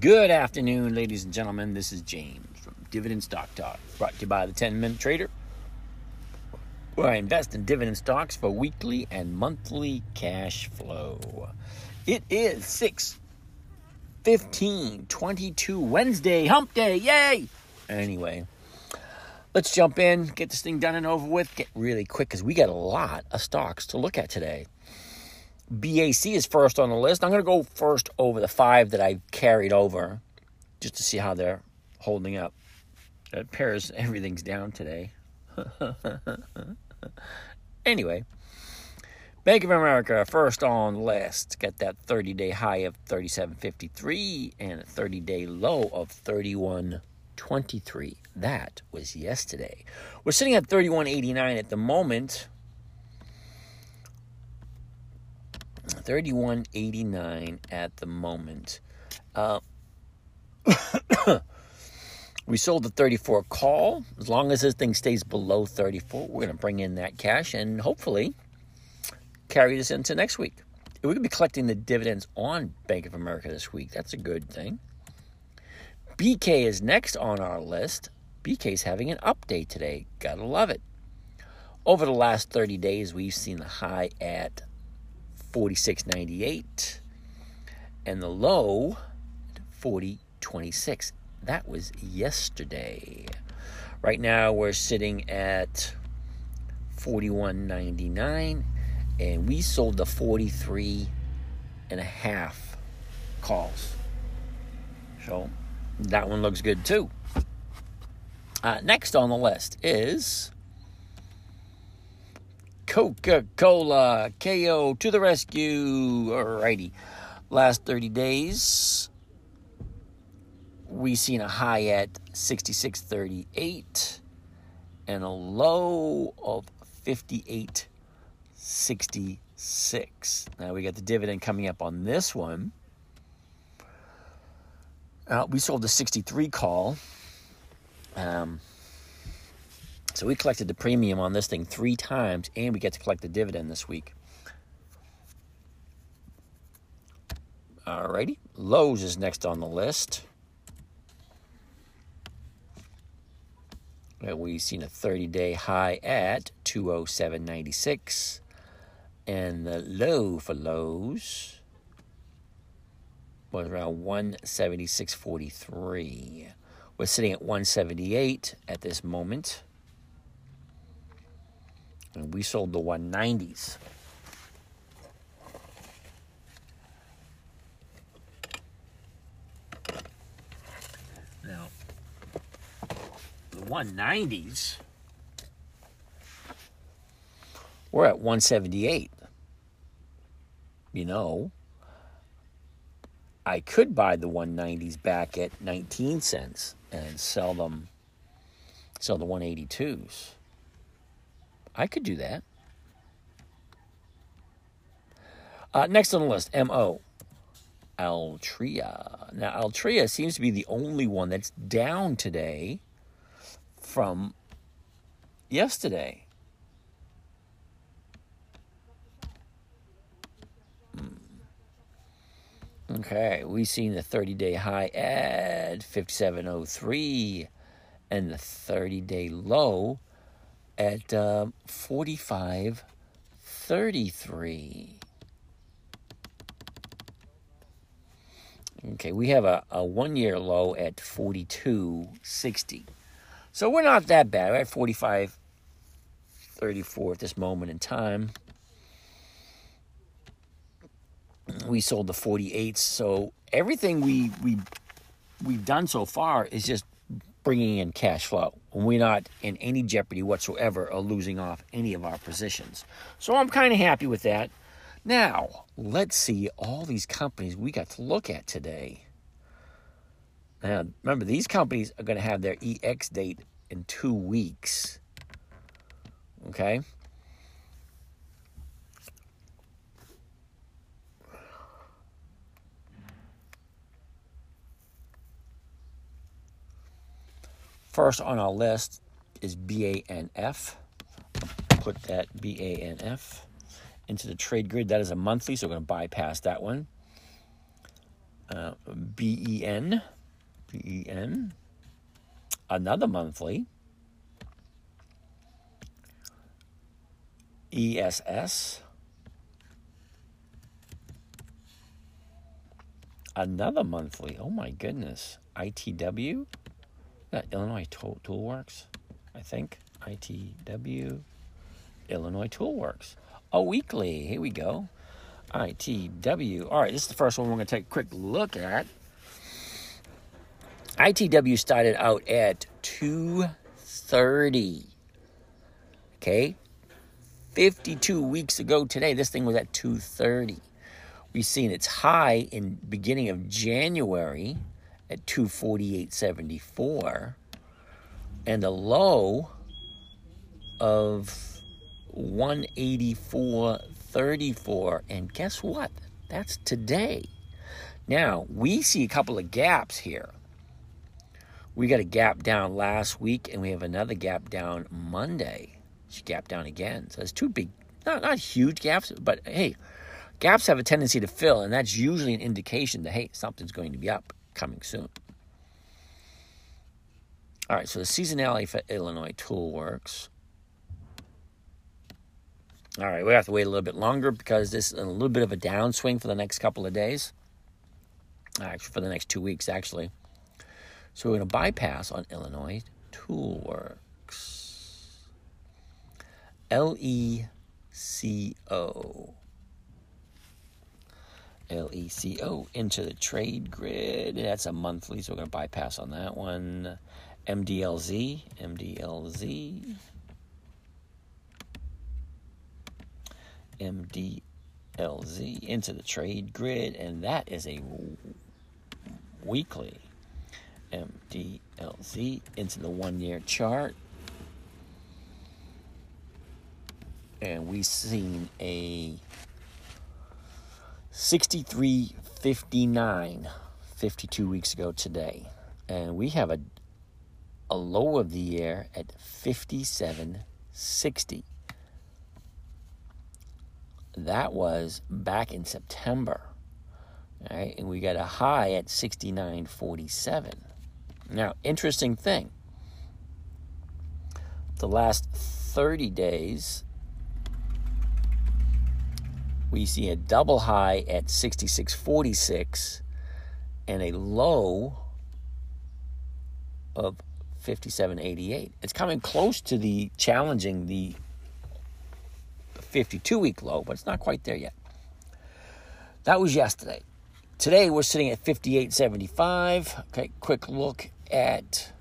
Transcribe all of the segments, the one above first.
Good afternoon, ladies and gentlemen. This is James from Dividend Stock Talk, brought to you by the 10 Minute Trader, where I invest in dividend stocks for weekly and monthly cash flow. It is 6 15 22 Wednesday, hump day, yay! Anyway, let's jump in, get this thing done and over with, get really quick because we got a lot of stocks to look at today. BAC is first on the list. I'm going to go first over the five that I carried over just to see how they're holding up. It appears everything's down today. anyway, Bank of America first on the list. Got that 30 day high of 37.53 and a 30 day low of 31.23. That was yesterday. We're sitting at 31.89 at the moment. 31.89 at the moment. Uh, we sold the 34 call. As long as this thing stays below 34, we're going to bring in that cash and hopefully carry this into next week. We're going to be collecting the dividends on Bank of America this week. That's a good thing. BK is next on our list. BK is having an update today. Gotta love it. Over the last 30 days, we've seen the high at 46.98 and the low 40.26. That was yesterday. Right now we're sitting at 41.99 and we sold the 43 and a half calls. So that one looks good too. Uh, next on the list is Coca Cola, KO to the rescue. Alrighty. Last 30 days, we seen a high at 66.38 and a low of 58.66. Now we got the dividend coming up on this one. Uh, we sold the 63 call. Um, so we collected the premium on this thing three times, and we get to collect the dividend this week. Alrighty, Lowe's is next on the list. We've seen a 30-day high at 207.96, and the low for Lowe's was around 176.43. We're sitting at 178 at this moment. And we sold the 190s. Now, the 190s, we're at 178. You know, I could buy the 190s back at 19 cents and sell them, sell the 182s. I could do that. Uh, next on the list, MO. Altria. Now, Altria seems to be the only one that's down today from yesterday. Hmm. Okay, we've seen the 30 day high at 5703 and the 30 day low at uh, 45.33. Okay, we have a, a one year low at 42.60. So we're not that bad. We're at 45.34 at this moment in time. We sold the 48s. So everything we, we, we've done so far is just bringing in cash flow. We're not in any jeopardy whatsoever of losing off any of our positions. So I'm kind of happy with that. Now, let's see all these companies we got to look at today. Now, remember, these companies are going to have their EX date in two weeks. Okay? First on our list is BANF. Put that BANF into the trade grid. That is a monthly, so we're going to bypass that one. Uh, BEN, BEN, another monthly, ESS, another monthly. Oh my goodness. ITW, that Illinois Tool, Toolworks, I think. ITW, Illinois Toolworks. A weekly. Here we go. ITW. All right, this is the first one we're going to take a quick look at. ITW started out at 230. Okay? 52 weeks ago today, this thing was at 230. We've seen its high in beginning of January at 248.74 and a low of 184.34 and guess what? That's today. Now, we see a couple of gaps here. We got a gap down last week and we have another gap down Monday. She gap down again. So it's two big not not huge gaps, but hey, Gaps have a tendency to fill, and that's usually an indication that, hey, something's going to be up coming soon. All right, so the seasonality for Illinois Tool Works. All right, we have to wait a little bit longer because this is a little bit of a downswing for the next couple of days. Actually, for the next two weeks, actually. So we're going to bypass on Illinois Tool Works. L E C O. LECO into the trade grid. That's a monthly, so we're going to bypass on that one. MDLZ, MDLZ, MDLZ into the trade grid, and that is a weekly. MDLZ into the one year chart. And we've seen a 63.59 52 weeks ago today. And we have a, a low of the year at 57.60. That was back in September. All right, and we got a high at 69.47. Now, interesting thing. The last 30 days we see a double high at 66.46 and a low of 57.88. It's coming close to the challenging the 52 week low, but it's not quite there yet. That was yesterday. Today we're sitting at 58.75. Okay, quick look at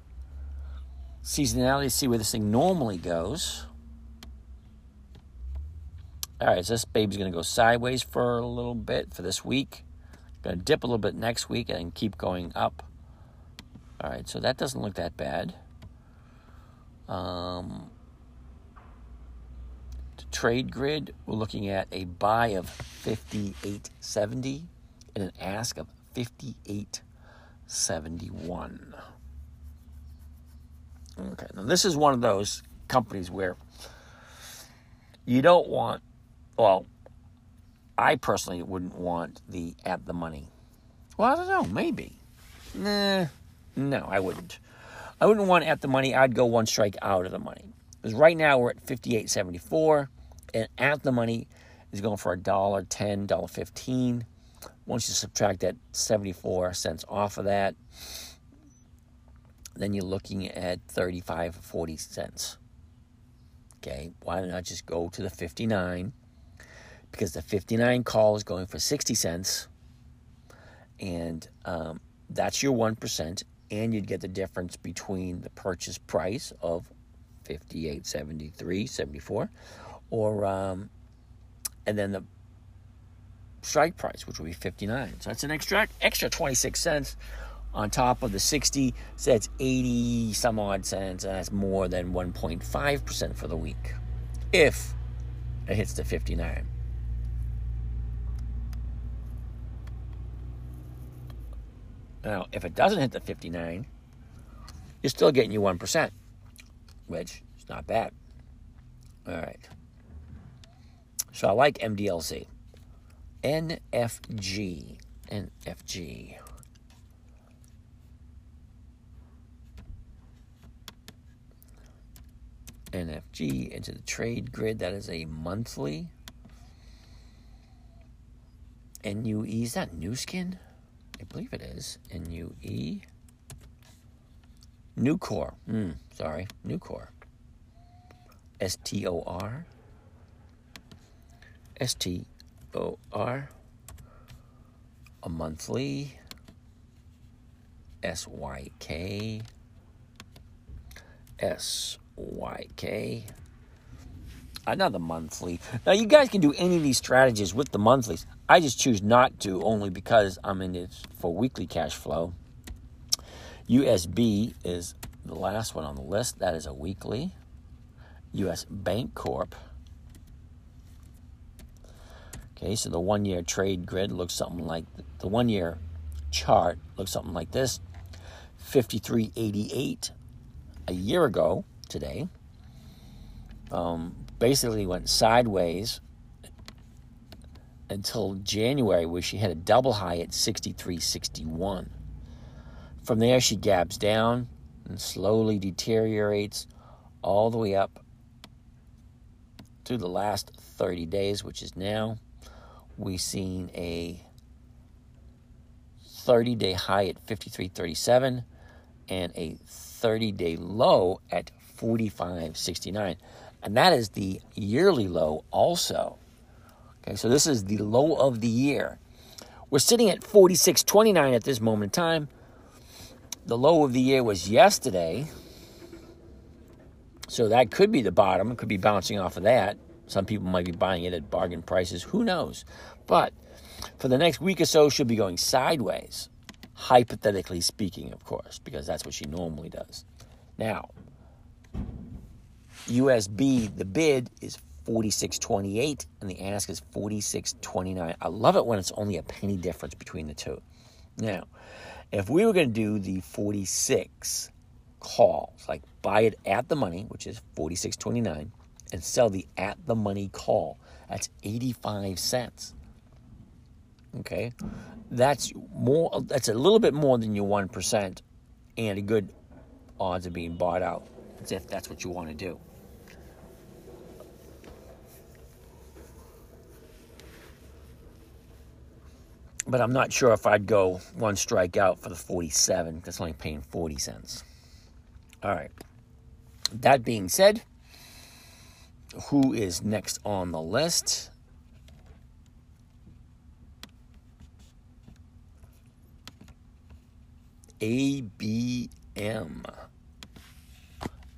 seasonality, to see where this thing normally goes. All right, so this baby's going to go sideways for a little bit for this week. Going to dip a little bit next week and keep going up. All right, so that doesn't look that bad. Um, trade grid, we're looking at a buy of 58.70 and an ask of 58.71. Okay, now this is one of those companies where you don't want well, I personally wouldn't want the at the money. Well, I don't know, maybe. Nah, no, I wouldn't. I wouldn't want at the money. I'd go one strike out of the money. Because right now we're at fifty eight seventy four, and at the money is going for a dollar ten, dollar fifteen. Once you subtract that seventy four cents off of that, then you're looking at 35 40 cents. Okay, why not just go to the 59 because the 59 call is going for 60 cents. And um, that's your 1% and you'd get the difference between the purchase price of 58.73 74 or um, and then the strike price which would be 59 so that's an extra extra 26 cents on top of the 60 so that's 80 some odd cents and that's more than 1.5% for the week if it hits the 59 Now, if it doesn't hit the 59, you're still getting you 1%, which is not bad. All right. So I like MDLZ. NFG. NFG. NFG into the trade grid. That is a monthly. NUE. Is that Nu Skin? I believe it is. NUE. Nucor. Mm, sorry, Nucor. S T O R. S T O R. A monthly. S Y K. S Y K. Another monthly. Now, you guys can do any of these strategies with the monthlies. I just choose not to only because I'm in it for weekly cash flow. USB is the last one on the list. That is a weekly. US Bank Corp. Okay, so the one year trade grid looks something like the one year chart looks something like this 5388 a year ago today. Um, basically went sideways until January, where she had a double high at 63.61. From there, she gaps down and slowly deteriorates all the way up to the last 30 days, which is now. We've seen a 30 day high at 53.37 and a 30 day low at 45.69. And that is the yearly low also. Okay, so this is the low of the year. We're sitting at 46.29 at this moment in time. The low of the year was yesterday. So that could be the bottom. It could be bouncing off of that. Some people might be buying it at bargain prices. Who knows? But for the next week or so, she'll be going sideways. Hypothetically speaking, of course, because that's what she normally does. Now, USB, the bid is 46.28 and the ask is 46.29. I love it when it's only a penny difference between the two. Now, if we were going to do the 46 calls, like buy it at the money, which is 46.29, and sell the at the money call, that's 85 cents. Okay? That's more that's a little bit more than your 1% and a good odds of being bought out. if that's what you want to do. But I'm not sure if I'd go one strike out for the 47. That's only paying 40 cents. All right. That being said, who is next on the list? ABM.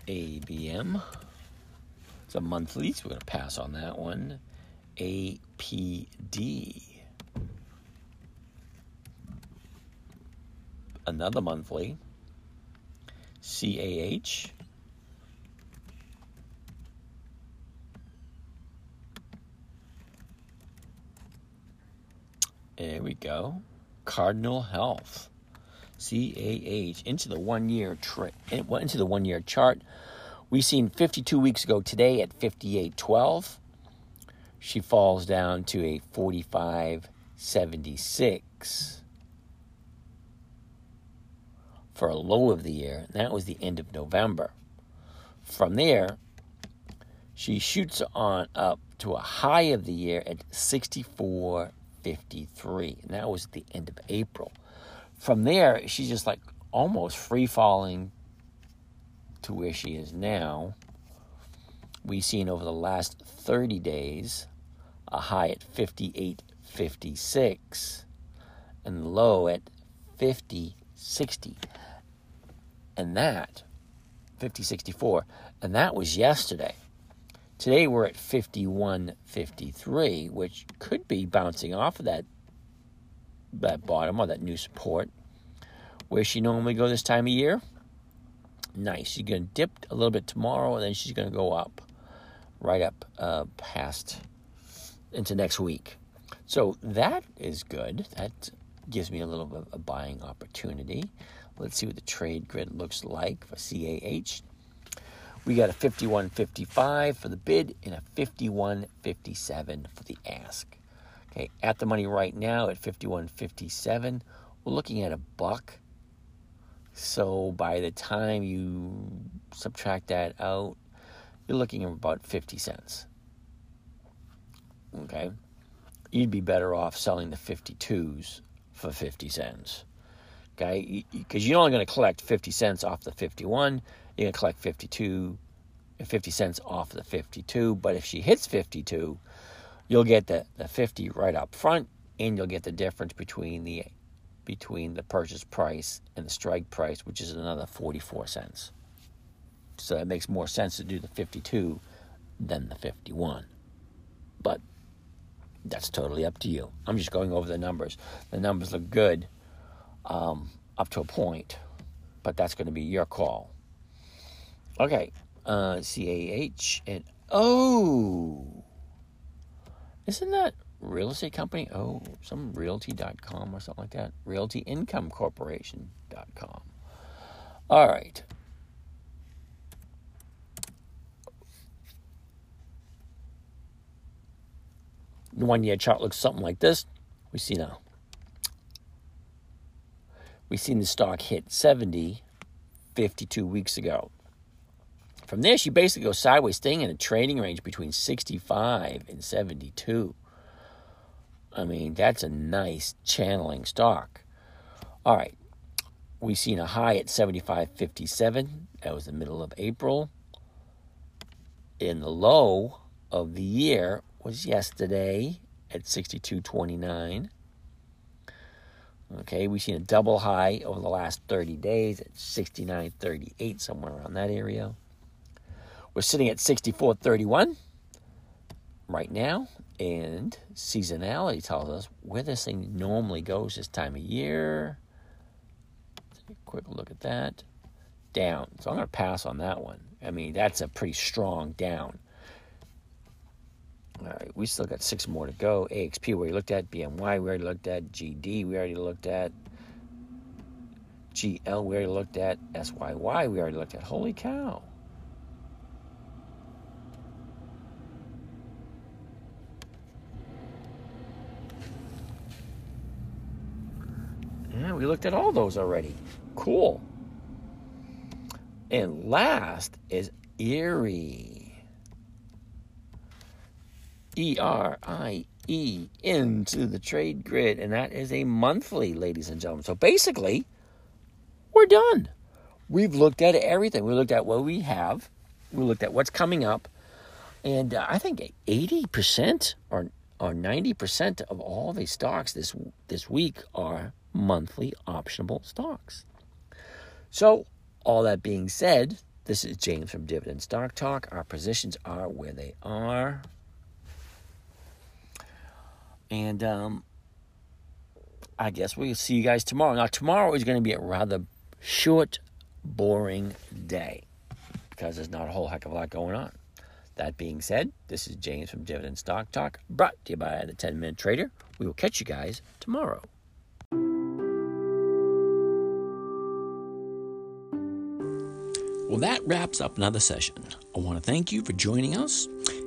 ABM. It's a monthly, so we're going to pass on that one. APD. Another monthly. CAH. There we go. Cardinal Health. CAH into the one year tra- into the one year chart. We seen 52 weeks ago today at 58.12. She falls down to a 45.76 for a low of the year. And that was the end of November. From there, she shoots on up to a high of the year at 64.53. And that was the end of April from there, she's just like almost free falling to where she is now. We've seen over the last 30 days a high at 58.56 and low at 50.60. And that, 50.64, and that was yesterday. Today we're at 51.53, which could be bouncing off of that that bottom or that new support. Where she normally go this time of year? Nice. She's going to dip a little bit tomorrow, and then she's going to go up, right up uh, past into next week. So that is good. That gives me a little bit of a buying opportunity. Let's see what the trade grid looks like for CAH. We got a 51.55 for the bid and a 51.57 for the ask. Okay, at the money right now at 51.57, we're looking at a buck. So by the time you subtract that out, you're looking at about 50 cents. Okay? You'd be better off selling the 52s for 50 cents. Okay? Because you're only going to collect 50 cents off the 51. You're going to collect 52, 50 cents off the 52. But if she hits 52, you'll get the, the 50 right up front and you'll get the difference between the between the purchase price and the strike price, which is another 44 cents. So it makes more sense to do the 52 than the 51. But that's totally up to you. I'm just going over the numbers. The numbers look good um, up to a point, but that's going to be your call. Okay, uh, CAH and oh, isn't that real estate company? Oh, some realty.com or something like that. Realtyincomecorporation.com. All right. The one year chart looks something like this. We see now. We seen the stock hit 70 52 weeks ago. From there, she basically goes sideways, staying in a trading range between 65 and 72. I mean, that's a nice channeling stock. All right. We've seen a high at 75.57. That was the middle of April. And the low of the year was yesterday at 62.29. Okay, we've seen a double high over the last 30 days at 69.38, somewhere around that area. We're sitting at 64.31 right now, and seasonality tells us where this thing normally goes this time of year. Take a quick look at that. Down. So I'm going to pass on that one. I mean, that's a pretty strong down. All right, we still got six more to go. AXP, we already looked at. BMY, we already looked at. GD, we already looked at. GL, we already looked at. SYY, we already looked at. Holy cow. Yeah, we looked at all those already. Cool. And last is Erie. E R I E into the trade grid. And that is a monthly, ladies and gentlemen. So basically, we're done. We've looked at everything. We looked at what we have, we looked at what's coming up. And uh, I think 80% or, or 90% of all the stocks this, this week are monthly optionable stocks. So, all that being said, this is James from Dividend Stock Talk. Our positions are where they are. And um, I guess we'll see you guys tomorrow. Now, tomorrow is going to be a rather short, boring day because there's not a whole heck of a lot going on. That being said, this is James from Dividend Stock Talk, brought to you by the 10 Minute Trader. We will catch you guys tomorrow. Well, that wraps up another session. I want to thank you for joining us.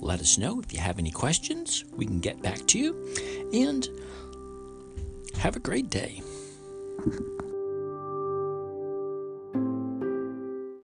let us know. If you have any questions, we can get back to you. And have a great day.